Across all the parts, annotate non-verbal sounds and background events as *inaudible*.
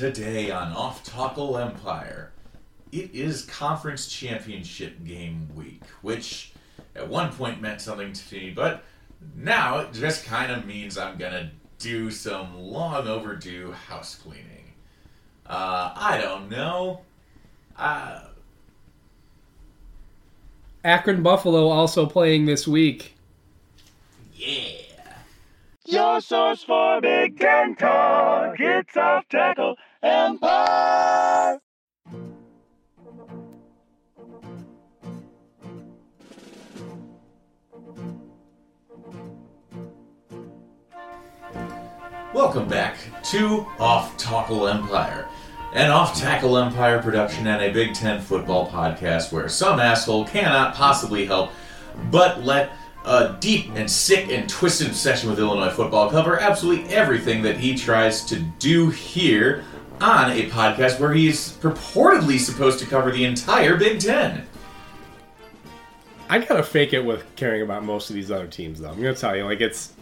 Today on Off Tackle Empire, it is conference championship game week, which at one point meant something to me, but now it just kind of means I'm gonna do some long overdue house cleaning. Uh, I don't know. Uh, Akron Buffalo also playing this week. yeah. Your source for Big Ten talk. It's off tackle empire. Welcome back to Off Tackle Empire, an Off Tackle Empire production and a Big Ten football podcast where some asshole cannot possibly help but let a deep and sick and twisted obsession with Illinois football cover absolutely everything that he tries to do here on a podcast where he's purportedly supposed to cover the entire Big Ten. I gotta fake it with caring about most of these other teams, though. I'm gonna tell you, like it's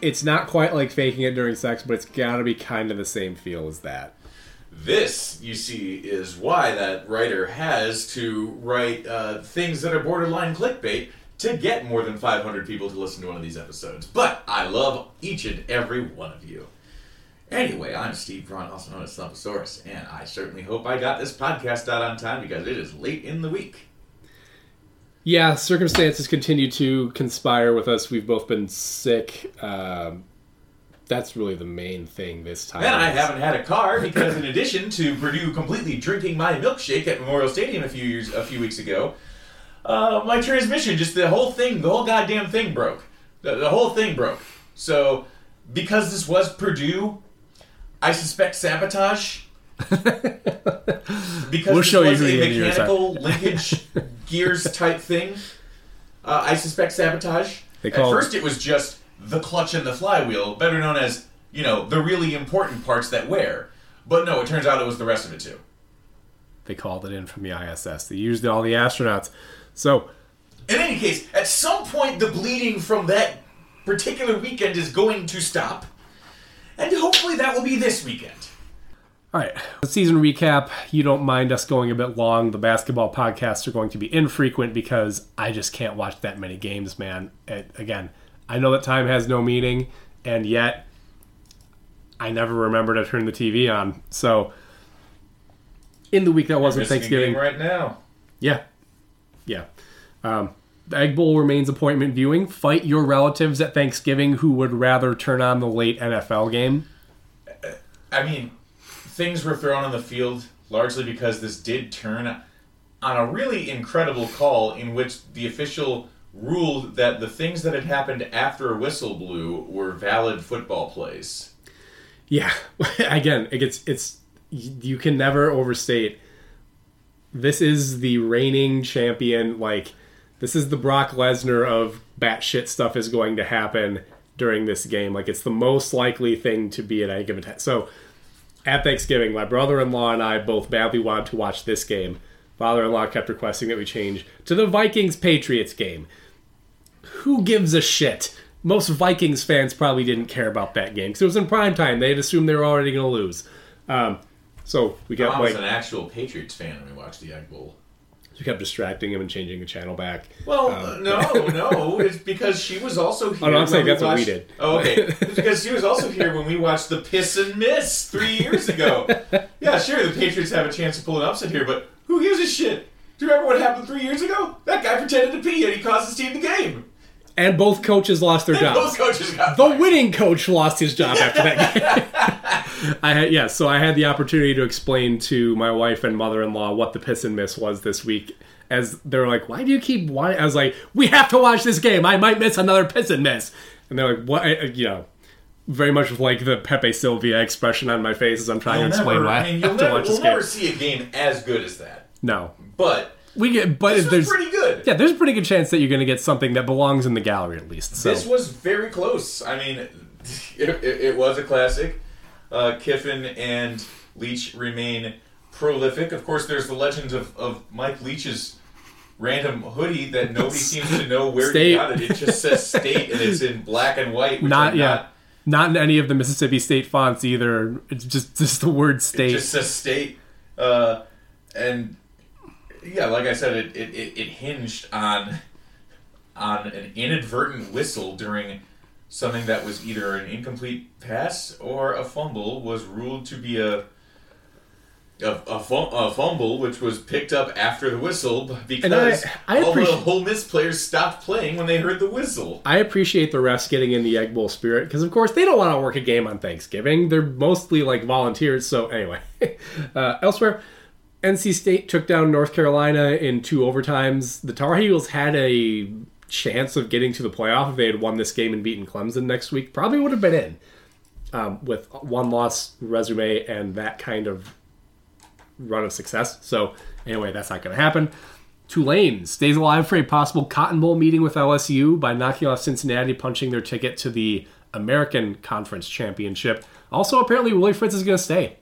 it's not quite like faking it during sex, but it's gotta be kind of the same feel as that. This, you see, is why that writer has to write uh, things that are borderline clickbait to get more than 500 people to listen to one of these episodes. But I love each and every one of you. Anyway, I'm Steve Braun, also known as Thumposaurus, and I certainly hope I got this podcast out on time because it is late in the week. Yeah, circumstances continue to conspire with us. We've both been sick. Um, that's really the main thing this time. And I haven't had a car because, in addition to Purdue completely drinking my milkshake at Memorial Stadium a few years, a few weeks ago, uh, my transmission, just the whole thing, the whole goddamn thing broke. The, the whole thing broke. So, because this was Purdue, I suspect sabotage. *laughs* because We'll show you a the mechanical linkage *laughs* gears type thing, uh, I suspect sabotage. At first, it was just the clutch and the flywheel, better known as you know the really important parts that wear. But no, it turns out it was the rest of it too. They called it in from the ISS. They used all the astronauts. So In any case, at some point, the bleeding from that particular weekend is going to stop, and hopefully that will be this weekend. All right, the season recap. You don't mind us going a bit long. The basketball podcasts are going to be infrequent because I just can't watch that many games, man. It, again, I know that time has no meaning, and yet I never remember to turn the TV on. So, in the week that wasn't Missing a Thanksgiving, game right now. yeah, yeah. Um, the Egg Bowl remains appointment viewing. Fight your relatives at Thanksgiving who would rather turn on the late NFL game. I mean, things were thrown on the field largely because this did turn on a really incredible call in which the official ruled that the things that had happened after a whistle blew were valid football plays. Yeah, *laughs* again, it gets it's you can never overstate. This is the reigning champion. Like this is the Brock Lesnar of batshit stuff is going to happen during this game. Like it's the most likely thing to be at any given time. So at Thanksgiving, my brother-in-law and I both badly wanted to watch this game. Father-in-law kept requesting that we change to the Vikings Patriots game. Who gives a shit? Most Vikings fans probably didn't care about that game because it was in prime time. They'd assumed they were already going to lose. Um, so we got. I was like an actual Patriots fan when we watched the Egg Bowl. We kept distracting him and changing the channel back. Well, Um, no, *laughs* no, it's because she was also here. Oh, no, I'm saying that's what we watched- did. Oh, okay. It's because she was also here when we watched the Piss and Miss three years ago. *laughs* Yeah, sure, the Patriots have a chance to pull an upset here, but who gives a shit? Do you remember what happened three years ago? That guy pretended to pee and he cost his team the game. And both coaches lost their And both jobs. coaches got The fired. winning coach lost his job after that game. *laughs* I had yeah, so I had the opportunity to explain to my wife and mother-in-law what the piss and miss was this week. As they're like, "Why do you keep?" Why I was like, "We have to watch this game. I might miss another piss and miss." And they're like, "What?" I- You know, very much with like the Pepe Sylvia expression on my face as I'm trying You'll to explain never, why I I mean, have you'll to never, watch we'll this game. never see a game as good as that. No, But we get, but this there's pretty good. yeah, there's a pretty good chance that you're going to get something that belongs in the gallery at least. So This was very close. I mean, *laughs* it, it, it was a classic. Uh, Kiffin and Leach remain prolific. Of course, there's the legend of, of Mike Leach's random hoodie that *laughs* nobody seems to know where State. he got it. It just says state and it's in black and white. Which Not yet. Not, Not in any of the Mississippi State fonts either. It's just just the word It state. just says state, uh, and yeah, like I said, it, it, it, it hinged on on an inadvertent whistle during something that was either an incomplete pass or a fumble was ruled to be a a, a, fum- a fumble, which was picked up after the whistle because I all appreciate- the Ole Miss players stopped playing when they heard the whistle. I appreciate the refs getting in the Egg Bowl spirit because, of course, they don't want to work a game on Thanksgiving. They're mostly like volunteers. So, anyway, *laughs* uh, elsewhere, NC State took down North Carolina in two overtimes. The Tar Heels had a chance of getting to the playoff if they had won this game and beaten Clemson next week. Probably would have been in um, with one loss resume and that kind of run of success. So, anyway, that's not going to happen. Tulane stays alive for a possible Cotton Bowl meeting with LSU by knocking off Cincinnati, punching their ticket to the American Conference Championship. Also, apparently, Willie Fritz is going to stay.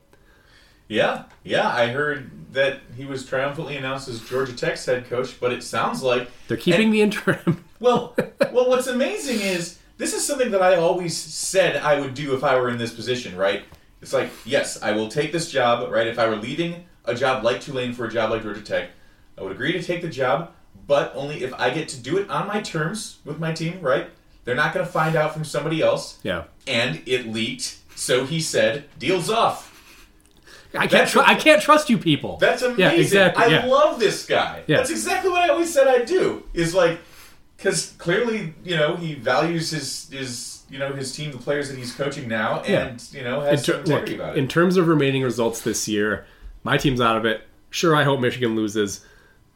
Yeah, yeah, I heard that he was triumphantly announced as Georgia Tech's head coach, but it sounds like They're keeping the interim. *laughs* Well, well, what's amazing is this is something that I always said I would do if I were in this position, right? It's like, yes, I will take this job, right? If I were leaving a job like Tulane for a job like Georgia Tech, I would agree to take the job, but only if I get to do it on my terms with my team, right? They're not going to find out from somebody else, yeah. and it leaked. So he said, "Deals off." I can't. Tr- I can't trust you people. That's amazing. Yeah, exactly. I yeah. love this guy. Yeah. That's exactly what I always said I'd do. Is like, because clearly, you know, he values his his you know his team, the players that he's coaching now, and you know in, has ter- some integrity look, about in terms of remaining results this year, my team's out of it. Sure, I hope Michigan loses,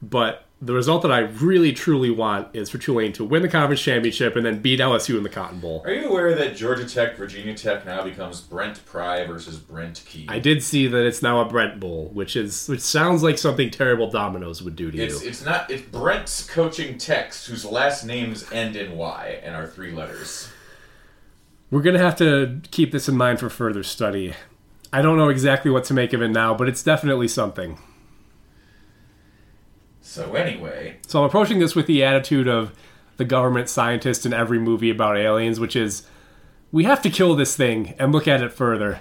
but the result that I really truly want is for Tulane to win the conference championship and then beat LSU in the Cotton Bowl. Are you aware that Georgia Tech, Virginia Tech now becomes Brent Pry versus Brent Key? I did see that it's now a Brent Bowl, which is which sounds like something terrible Domino's would do to It's you. it's not it's Brent's coaching Techs whose last names end in Y and are three letters. We're gonna have to keep this in mind for further study. I don't know exactly what to make of it now, but it's definitely something. So anyway, So I'm approaching this with the attitude of the government scientist in every movie about aliens, which is we have to kill this thing and look at it further.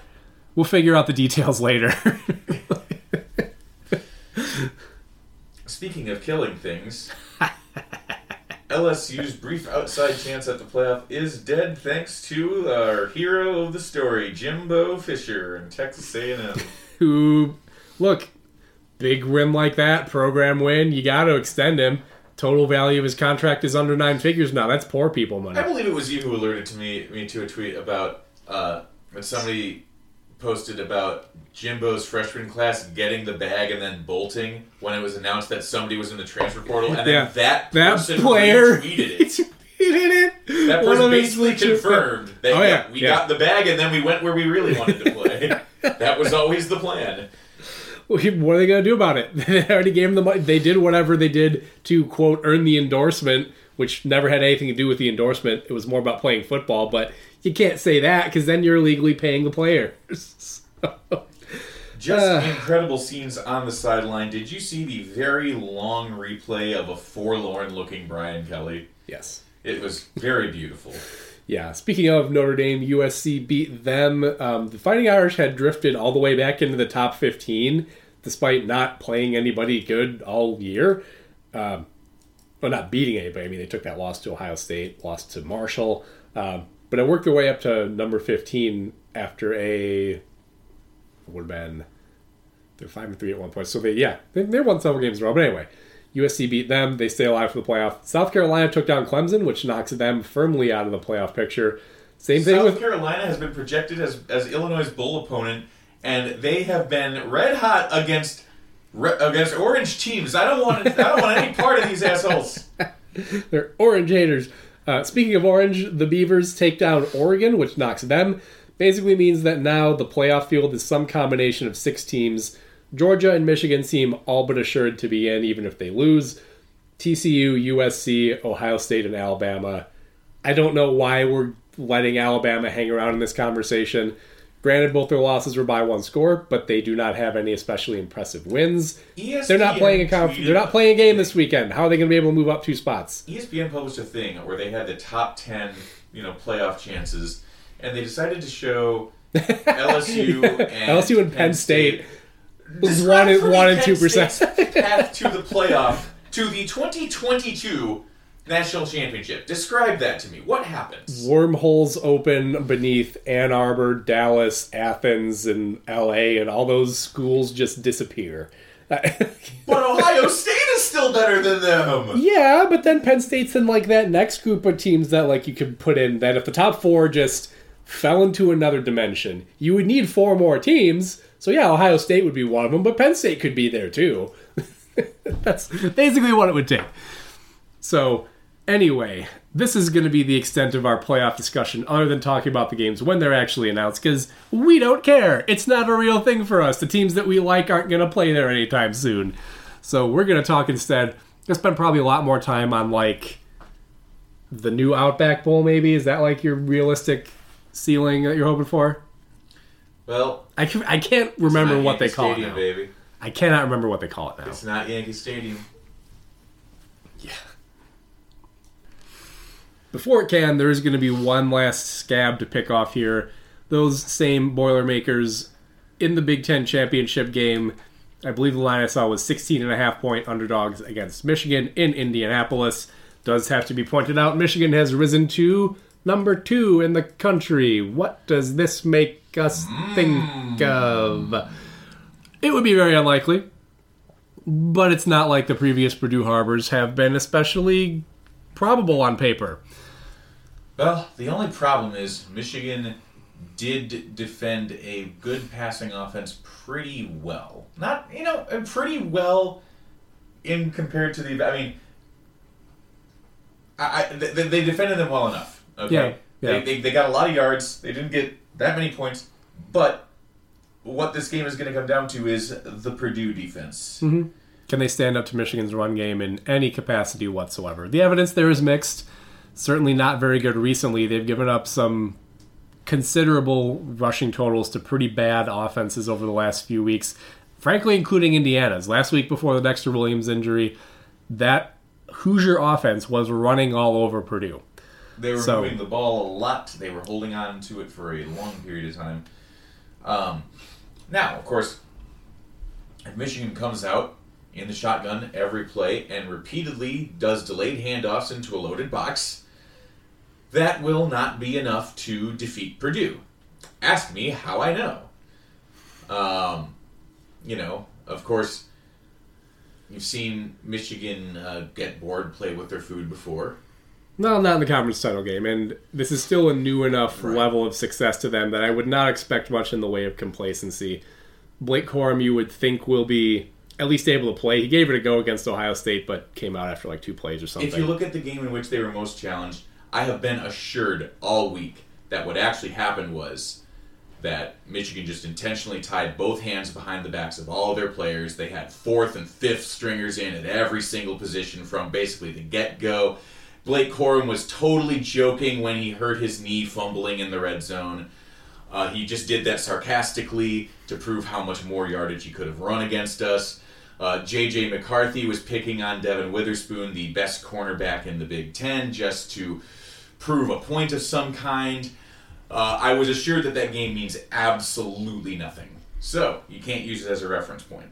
We'll figure out the details later. *laughs* Speaking of killing things, LSU's brief outside chance at the playoff is dead thanks to our hero of the story, Jimbo Fisher in Texas A&M. Who, look, big win like that, program win, you got to extend him. Total value of his contract is under nine figures now. That's poor people money. I believe it was you who alerted to me me to a tweet about uh, when somebody posted about Jimbo's freshman class getting the bag and then bolting when it was announced that somebody was in the transfer portal, and then Yeah. that That person player retweeted it. *laughs* It. That person basically confirmed that Oh, yeah, yeah, we yeah. got the bag and then we went where we really wanted to play. *laughs* that was always the plan. *laughs* What are they going to do about it? *laughs* They already gave him the money. They did whatever they did to quote earn the endorsement, which never had anything to do with the endorsement. It was more about playing football. But you can't say that because then you're illegally paying the players. *laughs* Just Uh. incredible scenes on the sideline. Did you see the very long replay of a forlorn looking Brian Kelly? yes. It was very beautiful. Yeah. Speaking of Notre Dame, USC beat them. Um, the Fighting Irish had drifted all the way back into the top 15, despite not playing anybody good all year. Um, well, not beating anybody. I mean, they took that loss to Ohio State, lost to Marshall, um, but it worked their way up to number 15 after a would have been they're five and three at one point. So they yeah they, they won several games in a row. But anyway, USC beat them. They stay alive for the playoff. South Carolina took down Clemson, which knocks them firmly out of the playoff picture. Same thing South with Carolina has been projected as, as Illinois' bowl opponent, and they have been red hot against re, against orange teams. I don't want I don't want any part of these assholes. *laughs* They're Orange haters. Uh, speaking of Orange, the Beavers take down Oregon, which knocks them. Basically means that now the playoff field is some combination of six teams. Georgia and Michigan seem all but assured to be in, even if they lose. TCU, USC, Ohio State, and Alabama. I don't know why we're letting Alabama hang around in this conversation. Granted, both their losses were by one score, but they do not have any especially impressive wins. They're not playing a conf- They're not playing a game this weekend. How are they going to be able to move up two spots? ESPN published a thing where they had the top ten, you know, playoff chances, and they decided to show *laughs* LSU and LSU and Penn State was Describe one and- 2%. State's path to the playoff to the 2022 national championship. Describe that to me. What happens? Wormholes open beneath Ann Arbor, Dallas, Athens, and LA, and all those schools just disappear. *laughs* But Ohio State is still better than them. Yeah, but then Penn State's in like that next group of teams that like you could put in that if the top four just fell into another dimension, you would need four more teams. So yeah, Ohio State would be one of them, but Penn State could be there too. *laughs* That's basically what it would take. So anyway, this is going to be the extent of our playoff discussion, other than talking about the games when they're actually announced, because we don't care. It's not a real thing for us. The teams that we like aren't going to play there anytime soon. So we're going to talk instead. Gonna spend probably a lot more time on like the new Outback Bowl. Maybe is that like your realistic ceiling that you're hoping for? Well, I can, I can't remember what they call Stadium, it now. baby. I cannot remember what they call it now. It's not Yankee Stadium. Yeah. Before it can, there is going to be one last scab to pick off here. Those same Boilermakers in the Big Ten championship game. I believe the line I saw was 16 and a half point underdogs against Michigan in Indianapolis. Does have to be pointed out, Michigan has risen to number two in the country. What does this make us think hmm. of? It would be very unlikely, but it's not like the previous Purdue Harbors have been especially probable on paper. Well, the only problem is Michigan did defend a good passing offense pretty well. Not, you know, pretty well in compared to the. I mean, I, I they, they defended them well enough. Okay, Yeah, yeah. They, they they got a lot of yards. They didn't get that many points, but what this game is going to come down to is the Purdue defense. Mm-hmm. Can they stand up to Michigan's run game in any capacity whatsoever? The evidence there is mixed. Certainly not very good recently. They've given up some considerable rushing totals to pretty bad offenses over the last few weeks, frankly, including Indiana's. Last week before the Dexter Williams injury, that Hoosier offense was running all over Purdue. They were So- moving the ball a lot. They were holding on to it for a long period of time. Um, now, of course, if Michigan comes out in the shotgun every play and repeatedly does delayed handoffs into a loaded box, that will not be enough to defeat Purdue. Ask me how I know. Um, you know, of course, you've seen Michigan uh, get bored play with their food before. No, not in the conference title game, and this is still a new enough Right. level of success to them that I would not expect much in the way of complacency. Blake Corum, you would think, will be at least able to play. He gave it a go against Ohio State, but came out after like two plays or something. If you look at the game in which they were most challenged, I have been assured all week that what actually happened was that Michigan just intentionally tied both hands behind the backs of all of their players. They had fourth and fifth stringers in at every single position from basically the get go. Blake Corum was totally joking when he hurt his knee fumbling in the red zone. Uh, he just did that sarcastically to prove how much more yardage he could have run against us. Uh, J.J. McCarthy was picking on Devon Witherspoon, the best cornerback in the Big Ten, just to prove a point of some kind. Uh, I was assured that that game means absolutely nothing. So, you can't use it as a reference point.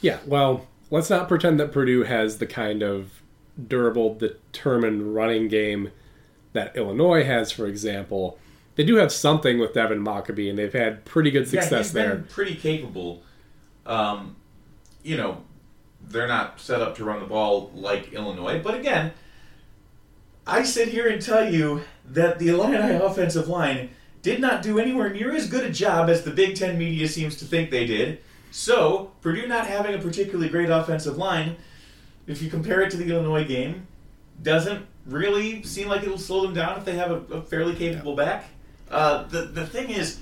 yeah, well, let's not pretend that Purdue has the kind of durable, determined running game that Illinois has, for example. They do have something with Devin Mockobee, and they've had pretty good yeah, success he's there. been pretty capable. Um, you know, they're not set up to run the ball like Illinois, but again, I sit here and tell you that the Illini offensive line did not do anywhere near as good a job as the Big Ten media seems to think they did. So, Purdue not having a particularly great offensive line, if you compare it to the Illinois game, doesn't really seem like it'll slow them down if they have a, a fairly capable back. Uh, the, the thing is,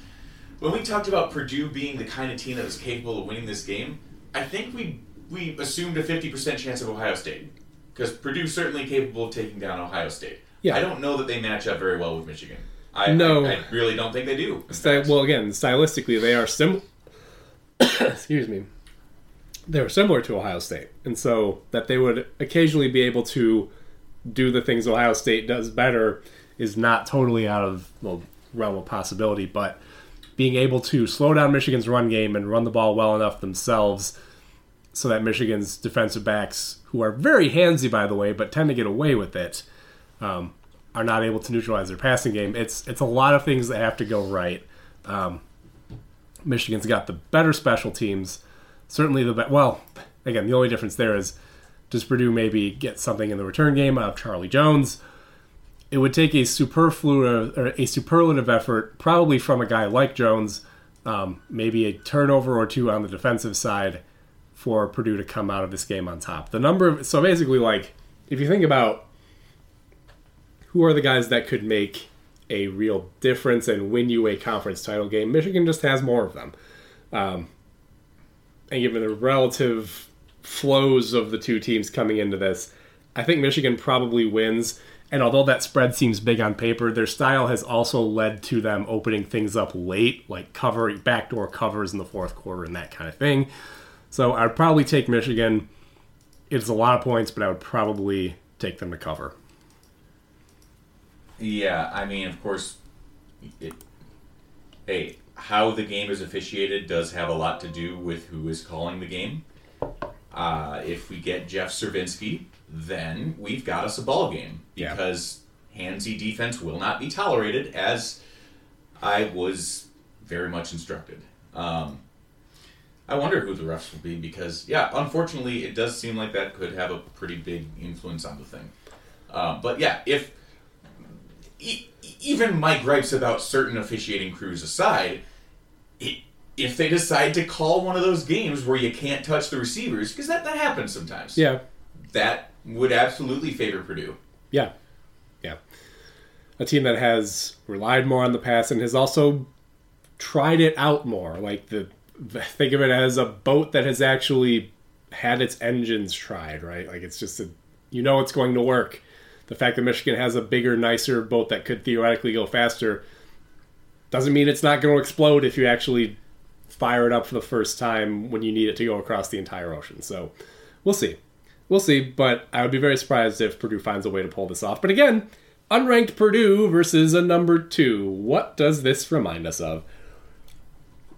when we talked about Purdue being the kind of team that was capable of winning this game, I think we we assumed a fifty percent chance of Ohio State because Purdue's certainly capable of taking down Ohio State. Yeah. I don't know that they match up very well with Michigan. I, No. I, I really don't think they do. well, again, stylistically, they are sim. *coughs* Excuse me. They were similar to Ohio State, and so that they would occasionally be able to do the things Ohio State does better is not totally out of the realm of possibility, but being able to slow down Michigan's run game and run the ball well enough themselves so that Michigan's defensive backs, who are very handsy by the way, but tend to get away with it, um, are not able to neutralize their passing game. It's it's a lot of things that have to go right. Um, Michigan's got the better special teams, certainly the be- well. Again, the only difference there is does Purdue maybe get something in the return game out of Charlie Jones? It would take a superfluous or a superlative effort, probably from a guy like Jones, um, maybe a turnover or two on the defensive side, for Purdue to come out of this game on top. The number of so basically like if you think about who are the guys that could make a real difference and win you a conference title game, Michigan just has more of them. Um, and given the relative flows of the two teams coming into this, I think Michigan probably wins. And although that spread seems big on paper, their style has also led to them opening things up late, like cover backdoor covers in the fourth quarter and that kind of thing. So I'd probably take Michigan. It's a lot of points, but I would probably take them to cover. Yeah, I mean, of course, it, hey, how the game is officiated does have a lot to do with who is calling the game. Uh, if we get Jeff Servinsky, then we've got us a ball game Yeah. because handsy defense will not be tolerated, as I was very much instructed. Um, I wonder who the refs will be because, yeah, unfortunately, it does seem like that could have a pretty big influence on the thing. Um, but yeah, if e- even my gripes about certain officiating crews aside, i if they decide to call one of those games where you can't touch the receivers, because that, that happens sometimes, Yeah, that would absolutely favor Purdue. yeah, yeah. A team that has relied more on the pass and has also tried it out more. Like the think of it as a boat that has actually had its engines tried. Right, like it's just a you know it's going to work. The fact that Michigan has a bigger, nicer boat that could theoretically go faster doesn't mean it's not going to explode if you actually fire it up for the first time when you need it to go across the entire ocean. So we'll see. We'll see, but I would be very surprised if Purdue finds a way to pull this off. But again, unranked Purdue versus a number two. What does this remind us of?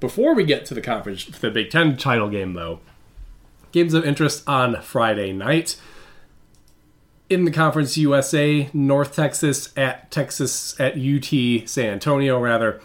Before we get to the conference, the Big Ten title game, though, games of interest on Friday night. In the Conference USA, North Texas at Texas at UT San Antonio, rather.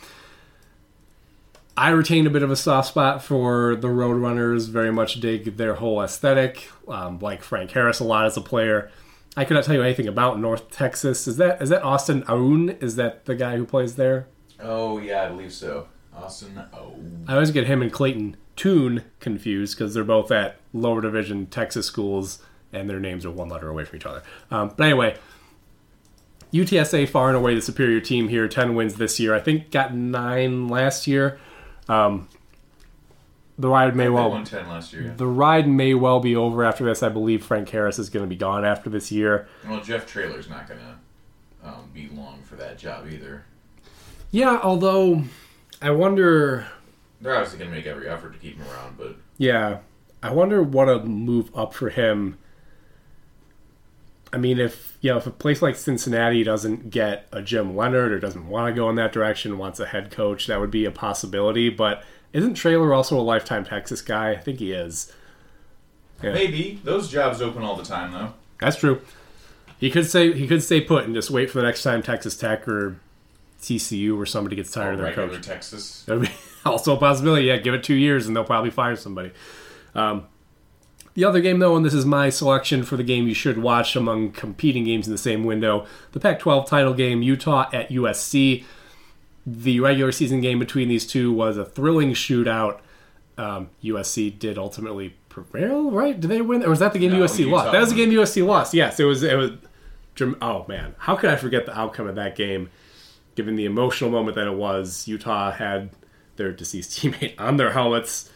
I retain a bit of a soft spot for the Roadrunners. Very much dig their whole aesthetic. Um, like Frank Harris a lot as a player. I could not tell you anything about North Texas. Is that is that Austin Aune? Is that the guy who plays there? Oh yeah, I believe so. Austin. Oh, I always get him and Clayton Tune confused because they're both at lower division Texas schools and their names are one letter away from each other. Um, but anyway, UTSA far and away the superior team here. Ten wins this year. I think got nine last year. Um, the ride may well won ten last year. yeah. the ride may well be over after this. I believe Frank Harris is going to be gone after this year. Well, Jeff Traylor's not gonna um, be long for that job either. Yeah, although I wonder. They're obviously gonna make every effort to keep him around, but Yeah, I wonder what a move up for him. I mean, if you know, if a place like Cincinnati doesn't get a Jim Leonhard or doesn't want to go in that direction, wants a head coach, that would be a possibility. But isn't Traylor also a lifetime Texas guy? I think he is. Yeah. maybe those jobs open all the time though. That's true. He could say he could stay put and just wait for the next time Texas Tech or TCU or somebody gets tired of their regular coach. Texas. That would be *laughs* also a possibility. Yeah, give it two years and they'll probably fire somebody. Um, the other game, though, and this is my selection for the game you should watch among competing games in the same window the Pac 12 title game, Utah at USC. The regular season game between these two was a thrilling shootout. Um, USC did ultimately prevail, right? Did they win? Or was that the game No, USC Utah lost? That was the game USC lost. Yes, it was. It was. Oh man, how could I forget the outcome of that game? Given the emotional moment that it was, Utah had their deceased *laughs* teammate on their helmets,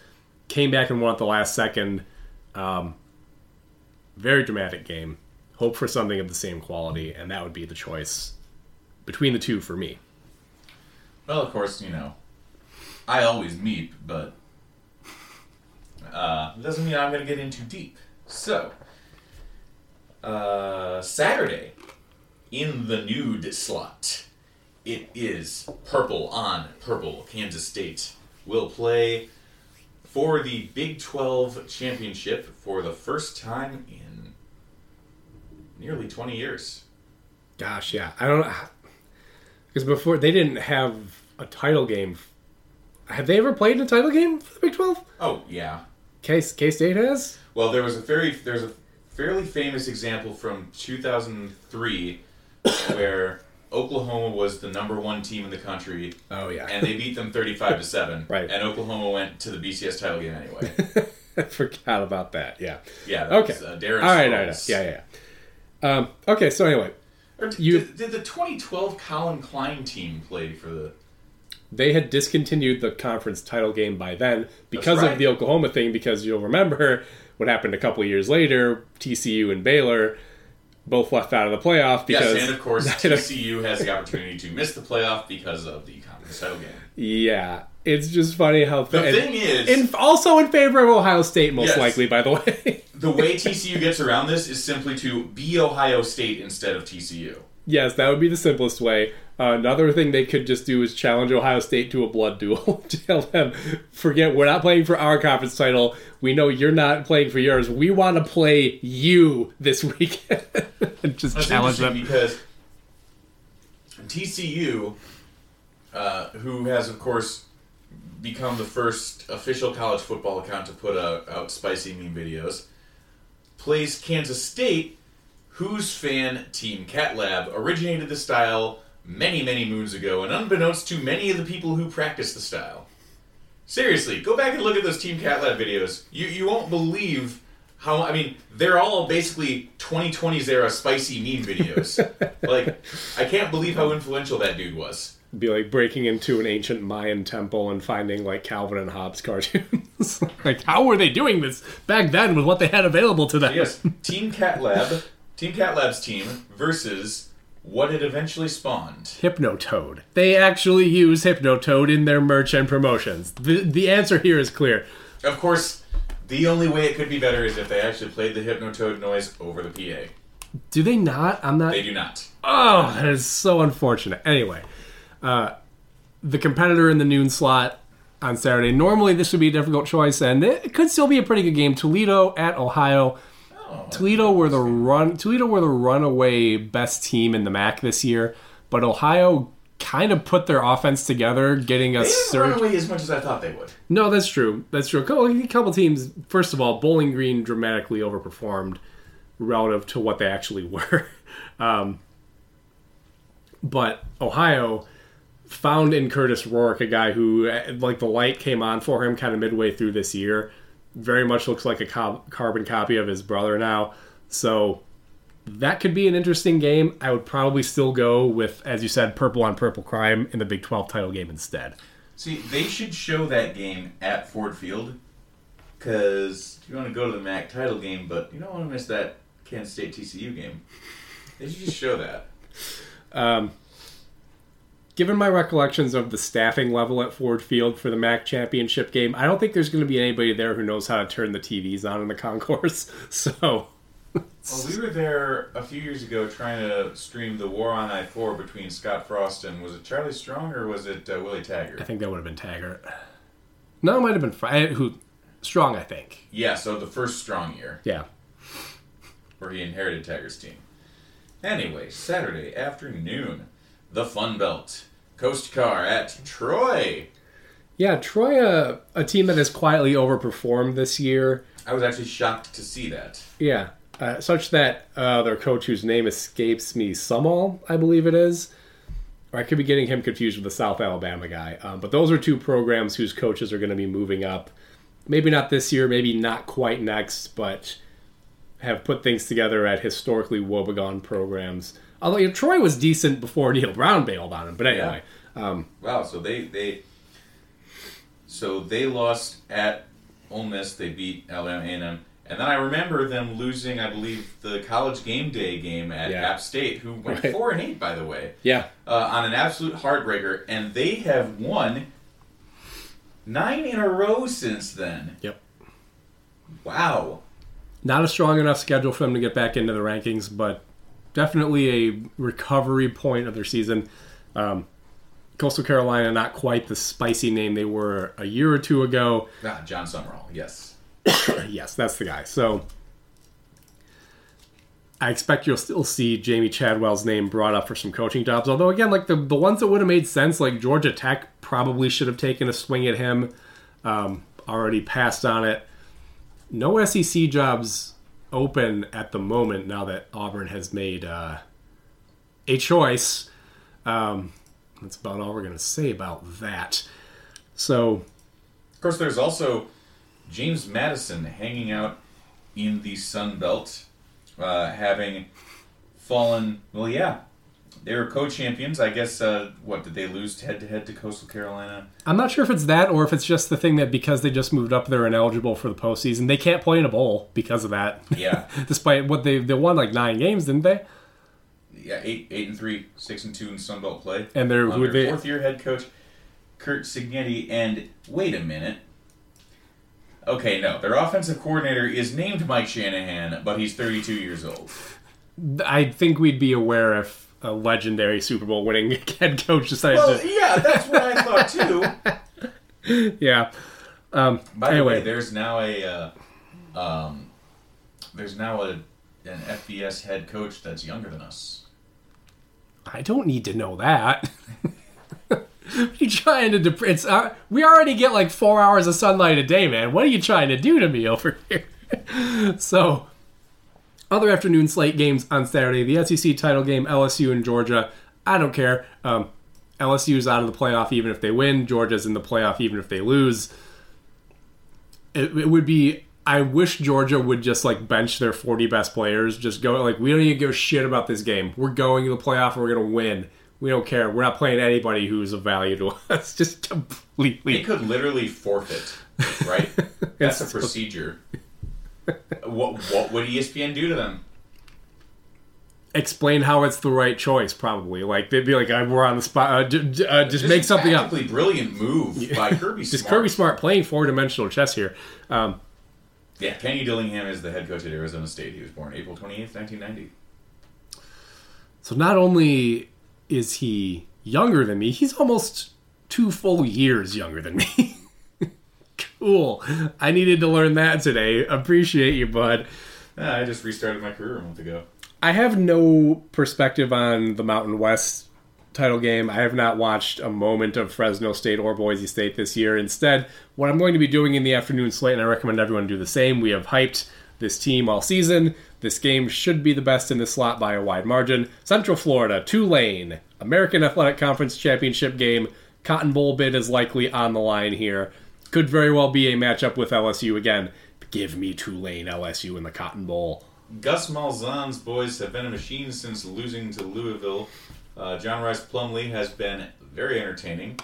came back and won at the last second. Um, very dramatic game. Hope for something of the same quality, and that would be the choice between the two for me. Well, of course, you know, I always meep, but uh, doesn't mean I'm going to get in too deep. So, uh, Saturday, in the nude slot. It is purple on purple. Kansas State will play for the Big 12 championship for the first time in nearly 20 years. Gosh, yeah. I don't know. Because before, they didn't have a title game. Have they ever played in a title game for the Big 12? Oh, yeah. K State has? Well, there was a very there's a fairly famous example from 2003 where Oklahoma was the number one team in the country, Oh, yeah. and they beat them 35 to seven. *laughs* Right. And Oklahoma went to the BCS title game anyway. *laughs* I forgot about that. Yeah. Yeah. That Okay. Was, uh, Darren All right, all right. Yeah, yeah. yeah. Um, okay, so anyway, Or You- did, did the 2012 Collin Klein team play for the? they had discontinued the conference title game by then because right. of the Oklahoma thing. Because you'll remember *laughs* what happened a couple of years later. TCU and Baylor both left out of the playoff because yes, and of course *laughs* TCU has the opportunity to miss the playoff because of the conference title game. yeah, it's just funny how The and- thing is, in, also in favor of Ohio State, most Yes. likely. By the way, *laughs* the way TCU gets around this is simply to be Ohio State instead of TCU. yes, that would be the simplest way. Uh, another thing they could just do is challenge Ohio State to a blood duel. *laughs* Tell them, forget we're not playing for our conference title. We know you're not playing for yours. We want to play you this *laughs* weekend. and just That's challenge them. because TCU, uh, who has of course become the first official college football account to put out, out spicy meme videos, plays Kansas State, whose fan Team Cat Lab originated the style many many moons ago, and unbeknownst to many of the people who practice the style. Seriously, go back and look at those Team Cat Lab videos. You you won't believe how I mean they're all basically 2020s era spicy meme videos. *laughs* like I can't believe how influential that dude was. Be like breaking into an ancient Mayan temple and finding like Calvin and Hobbes cartoons. *laughs* like, how were they doing this back then with what they had available to them? Yes, Team Cat Lab, Team Cat Lab's team versus what it eventually spawned. Hypnotoad. They actually use Hypnotoad in their merch and promotions. The the answer here is clear. Of course, the only way it could be better is if they actually played the Hypnotoad noise over the PA. Do they not? I'm not. They do not. Oh, that is so unfortunate. Anyway, uh, the competitor in the noon slot on Saturday. Normally, this would be a difficult choice, and it could still be a pretty good game. Toledo at Ohio. Oh, Toledo were the run. Toledo were the runaway best team in the MAC this year, but Ohio kind of put their offense together, getting a They didn't surge. run away as much as I thought they would. No, that's true. That's true. A couple, a couple teams. First of all, Bowling Green dramatically overperformed relative to what they actually *laughs* were. Um, but Ohio found in Curtis Rourke a guy who, eh, like, the light came on for him kind of midway through this year. Very much looks like a co- carbon copy of his brother now. So that could be an interesting game. I would probably still go with, as you said, purple on purple crime in the Big 12 title game instead. See, they should show that game at Ford Field because you want to go to the MAC title game, but you don't want to miss that Kansas State TCU game. They should just show that. Um, given my recollections of the staffing level at Ford Field for the MAC championship game, I don't think there's going to be anybody there who knows how to turn the TVs on in the concourse. *laughs* So, Well, we were there a few years ago trying to stream the War on I 4 between Scott Frost and was it Charlie Strong or was it uh, Willie Taggart? I think that would have been Taggart. No, it might have been Fry- who Strong. I think. Yeah, so the first Strong year Yeah. where he inherited Taggart's team. Anyway, Saturday afternoon, the Fun Belt. Coast Car at Troy. Yeah, Troy, uh, a team that has quietly overperformed this year. I was actually shocked to see that. Yeah, uh, such that uh, their coach, whose name escapes me, Sumrall, I believe it is, or I could be getting him confused with the South Alabama guy. Um, but those are two programs whose coaches are going to be moving up. Maybe not this year, maybe not quite next, but have put things together at historically woebegone programs. Although you know, Troy was decent before Neil Brown bailed on him, but anyway, um, Wow, so they they so they lost at Ole Miss. They beat Alabama A&M, and then I remember them losing, I believe, the college game day game at Yeah. App State, who went Right. four and eight, by the way, yeah, uh, on an absolute heartbreaker, and they have won nine in a row since then. yep. Wow. Not a strong enough schedule for them to get back into the rankings, but definitely a recovery point of their season. Um, Coastal Carolina, not quite the spicy name they were a year or two ago. Ah, Jon Sumrall, yes. *coughs* yes, that's the guy. So I expect you'll still see Jamey Chadwell's name brought up for some coaching jobs. Although again, like the the ones that would have made sense, like Georgia Tech probably should have taken a swing at him. Um, already passed on it. No SEC jobs open at the moment now that Auburn has made uh, a choice. Um, that's about all we're going to say about that. So Of course, there's also James Madison hanging out in the Sun Belt, uh, having fallen. Well, yeah, they were co-champions. I guess. Uh, what did they lose head to head to Coastal Carolina? I'm not sure if it's that or if it's just the thing that because they just moved up, they're ineligible for the postseason. They can't play in a bowl because of that. Yeah, *laughs* Despite what they they won like nine games, didn't they? yeah, eight, eight and three, six and two in Sun Belt play. And they're Under they fourth year head coach Curt Cignetti. And wait a minute. Okay, no, their offensive coordinator is named Mike Shanahan, but he's 32 years old. I think we'd be aware if a legendary Super Bowl winning *laughs* head coach decided Well, to yeah, that's what I thought too. *laughs* yeah. Um, By anyway, the way, there's now a uh, um, there's now a an FBS head coach that's younger than us. I don't need to know that. *laughs* what are you trying to? Dep- it's uh, we already get like four hours of sunlight a day, man. What are you trying to do to me over here? so, other afternoon slate games on Saturday: the SEC title game, LSU and Georgia. I don't care. Um, LSU's out of the playoff even if they win. Georgia's in the playoff even if they lose. It, it would be. I wish Georgia would just like bench their 40 best players. Just go like we don't even give a shit about this game. We're going to the playoff. and We're gonna win. We don't care. We're not playing anybody who's of value to *laughs* us. Just completely. They could literally forfeit, right? *laughs* That's a procedure. What what would ESPN do to them? Explain how it's the right choice. Probably like they'd be like, "Uh, "We're on the spot. Uh, j- j- uh, just This make something up." brilliant move by Kirby *laughs* Just. Kirby Smart playing four dimensional chess here. Um, Yeah, Kenny Dillingham is the head coach at Arizona State. He was born April 28th, 1990. So not only is he younger than me, he's almost two full years younger than me. *laughs* cool. I needed to learn that today. Appreciate you, bud. I just restarted my career a month ago. I have no perspective on the Mountain West title game. I have not watched a moment of Fresno State or Boise State this year. Instead, what I'm going to be doing in the afternoon slate, and I recommend everyone do the same, we have hyped this team all season. This game should be the best in the slot by a wide margin. Central Florida, Tulane, American Athletic Conference Championship game. Cotton Bowl bid is likely on the line here. Could very well be a matchup with LSU again. Give me Tulane, LSU in the Cotton Bowl. Gus Malzahn's boys have been a machine since losing to Louisville. Uh, John Rhys Plumlee has been very entertaining.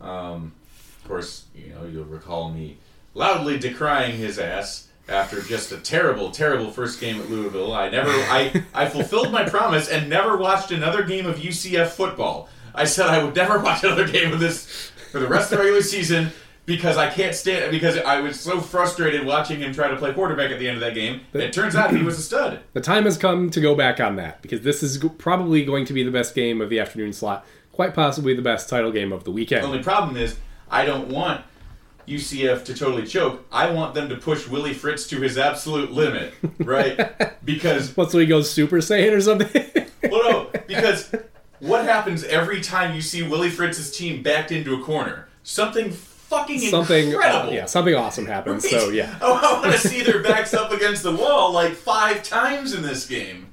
Um, of course, you know you'll recall me loudly decrying his ass after just a terrible, terrible first game at Louisville. I never, I, I fulfilled my promise and never watched another game of UCF football. I said I would never watch another game of this for the rest of the regular season because I can't stand because I was so frustrated watching him try to play quarterback at the end of that game. But, It turns out he was a stud. The time has come to go back on that because this is probably going to be the best game of the afternoon slot, quite possibly the best title game of the weekend. The only problem is I don't want UCF to totally choke. I want them to push Willie Fritz to his absolute limit, right? *laughs* because What, so he goes Super Saiyan or something? well, no, because what happens every time you see Willie Fritz's team backed into a corner? Something fucking something, incredible. uh, yeah, something awesome happens. So yeah, Oh, I want to see their backs up against the wall like five times in this game.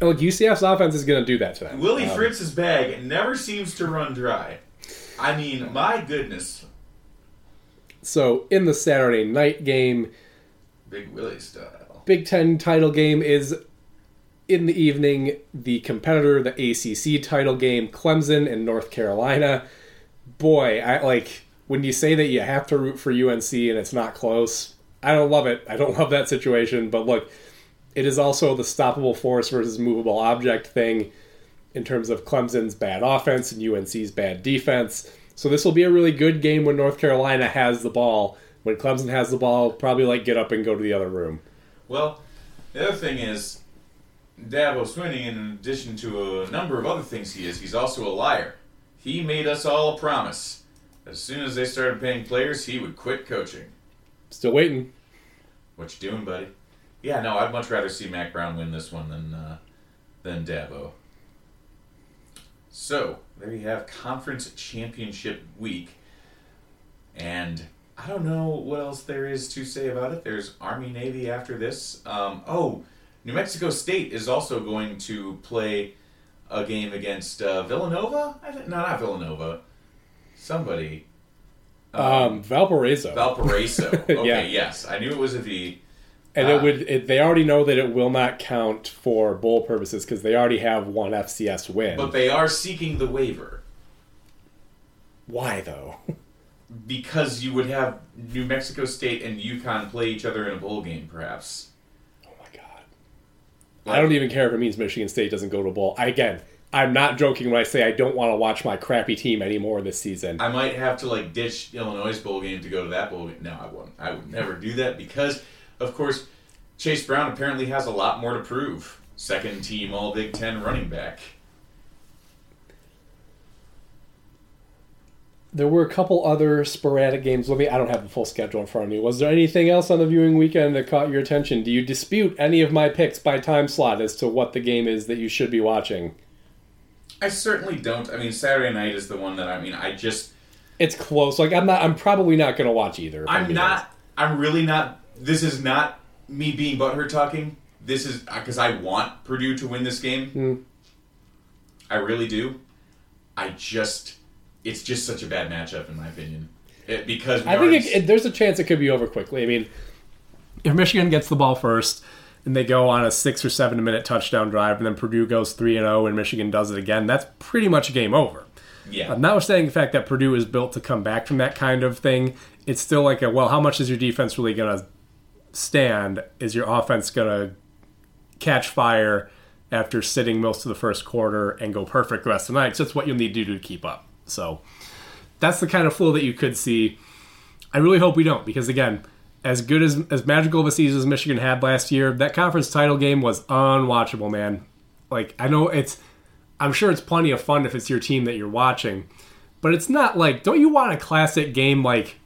And look, UCF's offense is going to do that to them. Willie Um, Fritz's bag never seems to run dry. I mean, my goodness, So in the Saturday night game, Big Willie style. Big Ten title game is in the evening. The competitor, the ACC title game, Clemson and North Carolina. Boy, I like when you say that you have to root for UNC and it's not close. I don't love it. I don't love that situation. But look, it is also the stoppable force versus movable object thing in terms of Clemson's bad offense and UNC's bad defense. So this will be a really good game when North Carolina has the ball. When Clemson has the ball, probably like get up and go to the other room. Well, the other thing is, Dabo Swinney, in addition to a number of other things he is, he's also a liar. He made us all a promise. As soon as they started paying players, he would quit coaching. Still waiting. What you doing, buddy? Yeah, no, I'd much rather see Mack Brown win this one than uh, than Dabo. So there you have conference championship week, and I don't know what else there is to say about it. There's Army Navy after this. Um, oh, New Mexico State is also going to play a game against uh, Villanova. I think, no, not Villanova. Somebody. Um, Valparaiso. Valparaiso. *laughs* Okay, Yeah. yes, I knew it was a V. and Ah. it would. It, they already know that it will not count for bowl purposes because they already have one FCS win. But they are seeking the waiver Why though? *laughs* because you would have New Mexico State and UConn play each other in a bowl game, perhaps. Oh my god. I don't even care if it means Michigan State doesn't go to a bowl. I, again, I'm not joking when I say I don't want to watch my crappy team anymore this season. I might have to like ditch Illinois' bowl game to go to that bowl game. No, I wouldn't. I would never do that because, of course, Chase Brown apparently has a lot more to prove. Second team All Big Ten running back. There were a couple other sporadic games. Let me. I don't have the full schedule in front of me. Was there anything else on the viewing weekend that caught your attention? Do you dispute any of my picks by time slot as to what the game is that you should be watching? I certainly don't. I mean, Saturday night is the one that I mean. I just It's close. Like I'm not. I'm probably not going to watch either. I'm not. I'm really not. This is not me being butthurt talking. This is because I want Purdue to win this game. Hmm. I really do. I just, it's just such a bad matchup in my opinion. It, because I think it, it, there's a chance it could be over quickly. I mean, if Michigan gets the ball first and they go on a six or seven minute touchdown drive, and then Purdue goes three and zero, and Michigan does it again, that's pretty much game over. yeah. Uh, notwithstanding the fact that Purdue is built to come back from that kind of thing, it's still like a well, how much is your defense really going to stand? Is your offense going to catch fire after sitting most of the first quarter and go perfect the rest of the night? So that's what you'll need to do to keep up. So that's the kind of flow that you could see. I really hope we don't, because again, as good as as magical of a season as Michigan had last year, that conference title game was unwatchable, man. Like I know it's I'm sure it's plenty of fun if it's your team that you're watching, but it's not like don't you want a classic game like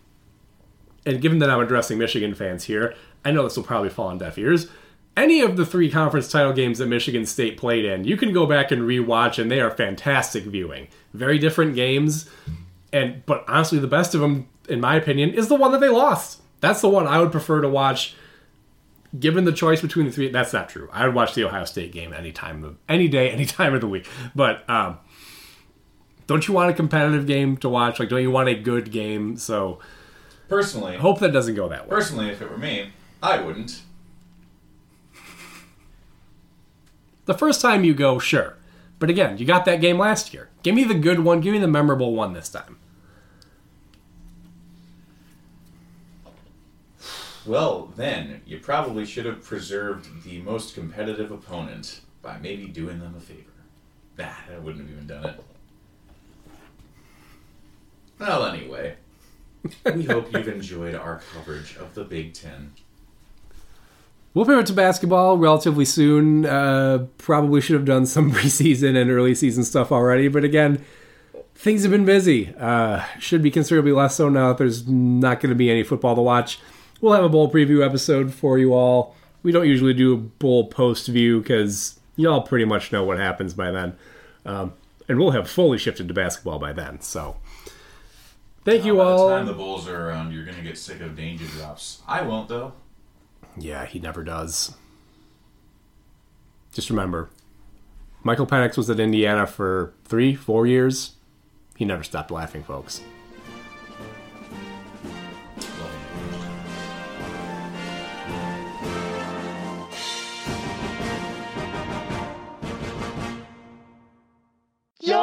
and given that I'm addressing Michigan fans here, I know this will probably fall on deaf ears. Any of the three conference title games that Michigan State played in, you can go back and rewatch and they are fantastic viewing. Very different games and but honestly the best of them in my opinion is the one that they lost. That's the one I would prefer to watch given the choice between the three, that's not true. I would watch the Ohio State game any time of any day, any *laughs* time of the week. But um, don't you want a competitive game to watch? Like, don't you want a good game? So Personally, I hope that doesn't go that way. personally, if it were me, I wouldn't. The first time you go, sure. But again, you got that game last year. Give me the good one. Give me the memorable one this time. Well, then you probably should have preserved the most competitive opponent by maybe doing them a favor. Nah, I wouldn't have even done it. Well, anyway, we hope you've enjoyed our coverage of the Big Ten. We'll pivot to basketball relatively soon. Uh, probably should have done some *laughs* preseason and early season stuff already, but again, things have been busy. Uh, should be considerably less so now that there's not going to be any football to watch. We'll have a bowl preview episode for you all. We don't usually do a bowl post view because y'all pretty much know what happens by then. Um, and we'll have fully shifted to basketball by then. So, thank you By all. the time the Bulls are around, you're gonna get sick of danger drops. I won't though. Yeah, he never does. Just remember, Michael Penix was at Indiana for three, four years. He never stopped laughing, folks.